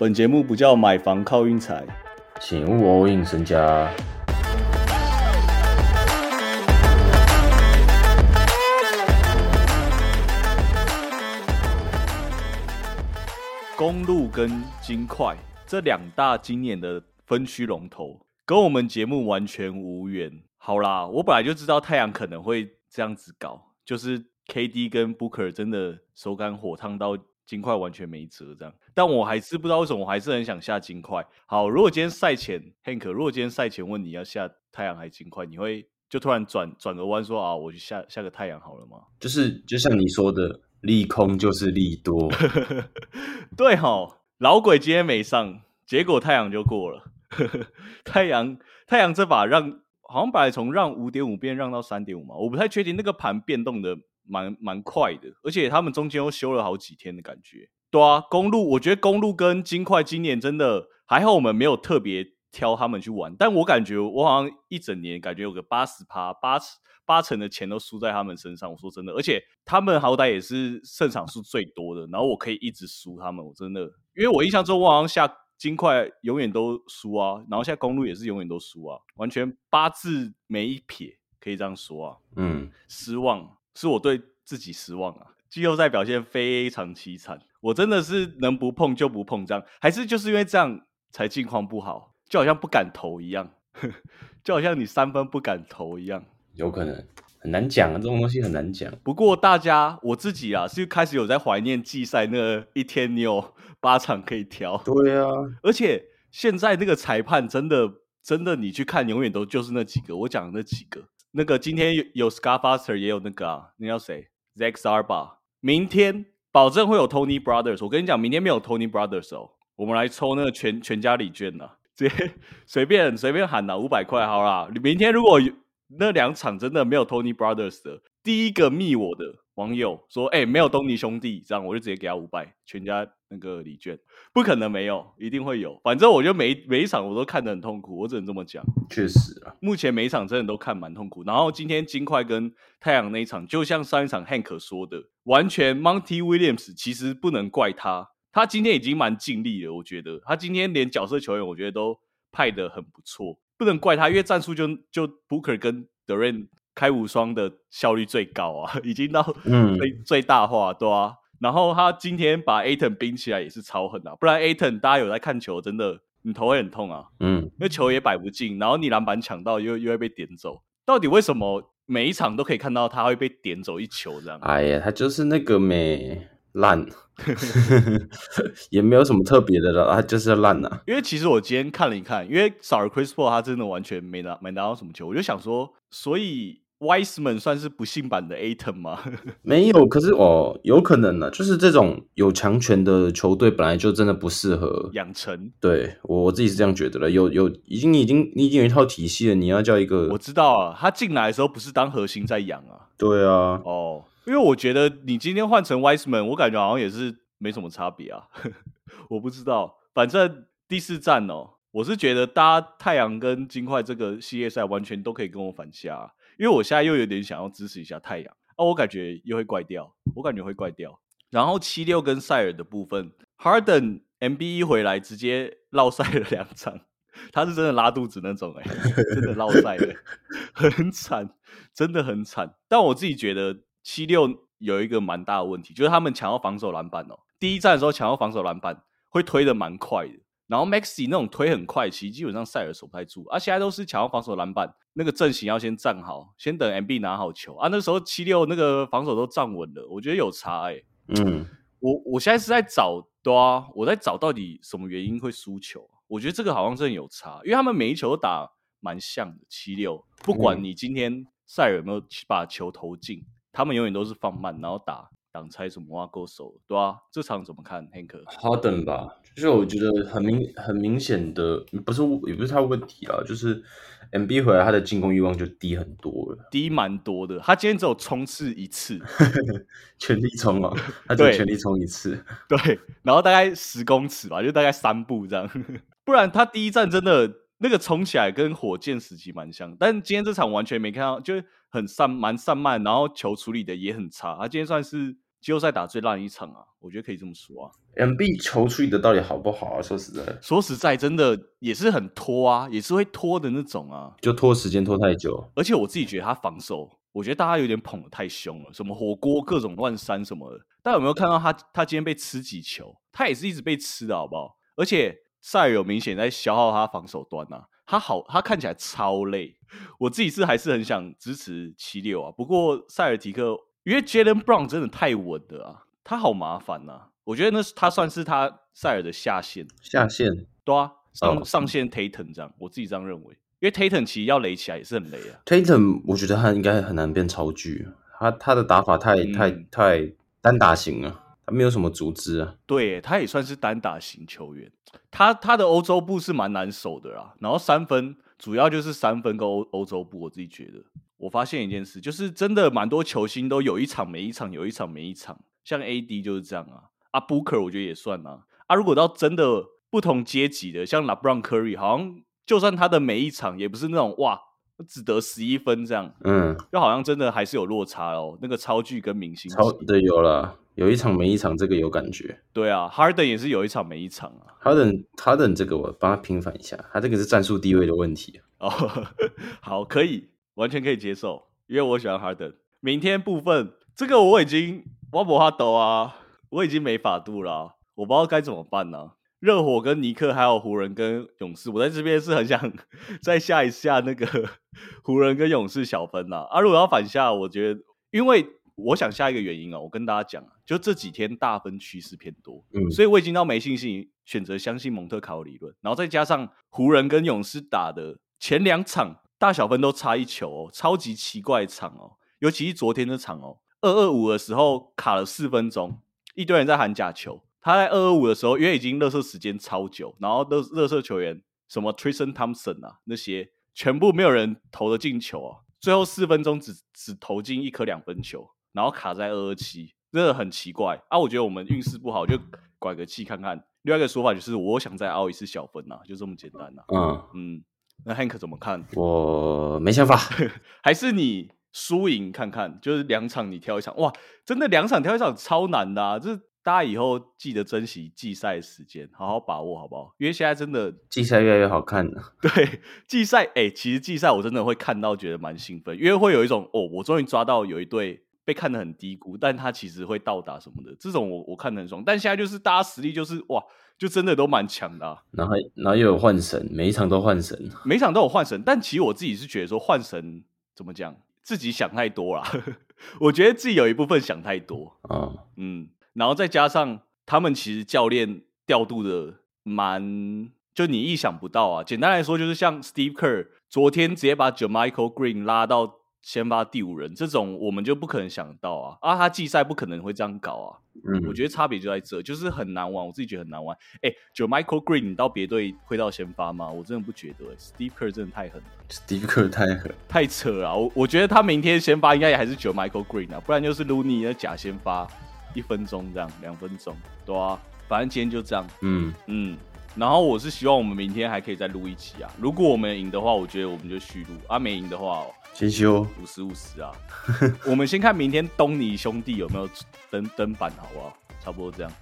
本节目不叫买房靠运财，请勿 all in 身家。公路跟金块这两大今年的分区龙头，跟我们节目完全无缘。好啦，我本来就知道太阳可能会这样子搞，就是 KD 跟 Booker 真的手感火烫到金块完全没辙这样。但我还是不知道为什么，我还是很想下金块。好，如果今天赛前 Hank，如果今天赛前问你要下太阳还是金块，你会就突然转转个弯说啊，我去下下个太阳好了吗？就是就像你说的，利空就是利多。对哈，老鬼今天没上，结果太阳就过了。太阳太阳这把让好像本来从让五点五变让到三点五嘛，我不太确定那个盘变动的蛮蛮快的，而且他们中间又休了好几天的感觉。对啊，公路我觉得公路跟金块今年真的还好，我们没有特别挑他们去玩，但我感觉我好像一整年感觉有个八十趴八八成的钱都输在他们身上。我说真的，而且他们好歹也是胜场数最多的，然后我可以一直输他们，我真的，因为我印象中我好像下。金块永远都输啊，然后现在公路也是永远都输啊，完全八字没一撇，可以这样说啊。嗯，失望是我对自己失望啊。季后赛表现非常凄惨，我真的是能不碰就不碰，这样还是就是因为这样才境况不好，就好像不敢投一样，就好像你三分不敢投一样，有可能。很难讲啊，这种东西很难讲。不过大家，我自己啊，是开始有在怀念季赛那一天，你有 八场可以挑。对啊，而且现在那个裁判真的真的，你去看，永远都就是那几个。我讲的那几个，那个今天有 Scarfaster，也有那个啊，那叫谁？Zack Zarba。明天保证会有 Tony Brothers。我跟你讲，明天没有 Tony Brothers 哦，我们来抽那个全全家礼券呐，直接随便随便喊呐，五百块好啦。你明天如果有。那两场真的没有 Tony Brothers 的，第一个密我的网友说：“哎，没有东尼兄弟，这样我就直接给他五百，全家那个礼券，不可能没有，一定会有。反正我就每每一场我都看得很痛苦，我只能这么讲。确实啊，目前每一场真的都看蛮痛苦。然后今天金块跟太阳那一场，就像上一场 Hank 说的，完全 Monty Williams 其实不能怪他，他今天已经蛮尽力了。我觉得他今天连角色球员，我觉得都派的很不错。”不能怪他，因为战术就就 Booker 跟 Durant 开无双的效率最高啊，已经到最最大化，对啊。然后他今天把 Aton 冰起来也是超狠啊，不然 Aton 大家有在看球，真的你头会很痛啊。嗯，那球也摆不进，然后你篮板抢到又又会被点走，到底为什么每一场都可以看到他会被点走一球这样？哎呀，他就是那个美。烂，也没有什么特别的了，他就是烂呐。因为其实我今天看了一看，因为少了 Chris Paul，他真的完全没拿没拿到什么球，我就想说，所以 Wiseman 算是不幸版的 Aton 吗？没有，可是哦，有可能呢，就是这种有强权的球队本来就真的不适合养成。对我我自己是这样觉得了，有有已经已经你已经有一套体系了，你要叫一个我知道啊，他进来的时候不是当核心在养啊。对啊，哦。因为我觉得你今天换成 Wiseman，我感觉好像也是没什么差别啊。我不知道，反正第四站哦，我是觉得搭太阳跟金块这个系列赛完全都可以跟我反下，因为我现在又有点想要支持一下太阳啊，我感觉又会怪掉，我感觉会怪掉。然后七六跟塞尔的部分，Harden M B 一回来直接落赛了两场，他是真的拉肚子那种哎，真的落赛了，很惨，真的很惨。但我自己觉得。七六有一个蛮大的问题，就是他们抢到防守篮板哦。第一站的时候抢到防守篮板会推的蛮快的，然后 Maxi 那种推很快，其实基本上塞尔守不太住。啊现在都是抢到防守篮板，那个阵型要先站好，先等 MB 拿好球啊。那时候七六那个防守都站稳了，我觉得有差哎。嗯，我我现在是在找，对啊，我在找到底什么原因会输球。我觉得这个好像真的有差，因为他们每一球都打蛮像的。七六不管你今天塞尔有没有把球投进。他们永远都是放慢，然后打挡拆什么挖勾手，对啊？这场怎么看，Hank？哈登吧，就是我觉得很明很明显的，不是也不是他问题啊，就是 MB 回来他的进攻欲望就低很多了，低蛮多的。他今天只有冲刺一次，全力冲啊，他就全力冲一次，对，然后大概十公尺吧，就大概三步这样，不然他第一站真的。那个冲起来跟火箭时期蛮像，但今天这场完全没看到，就是很散蛮散漫，然后球处理的也很差。他今天算是季后赛打最烂一场啊，我觉得可以这么说啊。M B 球处理的到底好不好啊？说实在，说实在，真的也是很拖啊，也是会拖的那种啊。就拖时间拖太久。而且我自己觉得他防守，我觉得大家有点捧的太凶了，什么火锅各种乱扇什么的。大家有没有看到他？他今天被吃几球？他也是一直被吃的好不好？而且塞尔有明显在消耗他防守端啊，他好，他看起来超累。我自己是还是很想支持七六啊，不过塞尔提克因为 Jalen Brown 真的太稳了啊，他好麻烦呐、我觉得那是他算是他塞尔的下限，下线对啊，上、哦上线 Tatum 这样，我自己这样认为，因为 Tatum 其实要垒起来也是很累啊。Tatum，我觉得他应该很难变超巨，他他的打法太、太嗯太单打型了，他没有什么组织啊。对，他也算是单打型球员。他他的欧洲步是蛮难守的啦，然后三分主要就是三分跟欧欧洲步。我自己觉得，我发现一件事，就是真的蛮多球星都有一场没一场，有一场没一场。像 AD 就是这样啊，啊 Booker 我觉得也算啊。啊，如果到真的不同阶级的，像 LeBron Curry，好像就算他的每一场也不是那种哇只得十一分这样，嗯，就好像真的还是有落差哦。那个超巨跟明星级超对有了，有一场没一场，这个有感觉。对啊，Harden 也是有一场没一场啊。Harden Harden 这个我帮他平反一下，他这个是战术地位的问题。哦，好，可以，完全可以接受，因为我喜欢哈登。明天部分，这个我已经挖不哈斗啊，我已经没法度了啊、我不知道该怎么办呢、热火跟尼克还有湖人跟勇士，我在这边是很想 再下一下那个 湖人跟勇士小分呐、啊。如果要反下，我觉得，因为我想下一个原因啊，我跟大家讲啊，就这几天大分趋势偏多，嗯所以我已经到没信心，选择相信蒙特卡洛理论，然后再加上湖人跟勇士打的前两场大小分都差一球哦，超级奇怪的场哦，尤其是昨天那场哦，二二五的时候卡了四分钟，一堆人在喊假球，他在二二五的时候，因为已经热射时间超久，然后热热射球员什么 Tristan Thompson 啊那些全部没有人投得进球啊，最后四分钟只只投进一颗两分球，然后卡在二二七，真的很奇怪。啊！我觉得我们运势不好，就拐个气看看。另外一个说法就是，我想再凹一次小分呐、就这么简单呐、嗯，嗯，那 Hank 怎么看？我没想法。还是你输赢看看，就是两场你挑一场，哇，真的两场挑一场超难的啊！就是大家以后记得珍惜季赛的时间，好好把握好不好？因为现在真的季赛越来越好看了。对季赛，哎、其实季赛我真的会看到觉得蛮兴奋，因为会有一种哦，我终于抓到有一队被看得很低估，但他其实会到达什么的，这种我我看得很爽。但现在就是大家实力就是哇，就真的都蛮强的、啊，然后然后又有换神，每一场都换神。每一场都有换神，但其实我自己是觉得说换神怎么讲，自己想太多啦。我觉得自己有一部分想太多，啊、嗯，然后再加上他们其实教练调度的蛮，就你意想不到啊。简单来说，就是像 Steve Kerr 昨天直接把 Jamichael Green 拉到先发第五人，这种我们就不可能想到啊。啊，他季赛不可能会这样搞啊。嗯，我觉得差别就在这，就是很难玩，我自己觉得很难玩。哎，Jamichael Green 你到别队会到先发吗？我真的不觉得、欸、，Steve Kerr 真的太狠了。Steve Kerr 太狠。太扯了啊、我我觉得他明天先发应该也还是九 Michael Green 啊，不然就是 Looney 那假先发一分钟这样，两分钟，对啊，反正今天就这样，嗯，嗯，然后我是希望我们明天还可以再录一期啊，如果我们赢的话，我觉得我们就续录啊，没赢的话先休。五十五十啊，我们先看明天东尼兄弟有没有登登板好不好？差不多这样。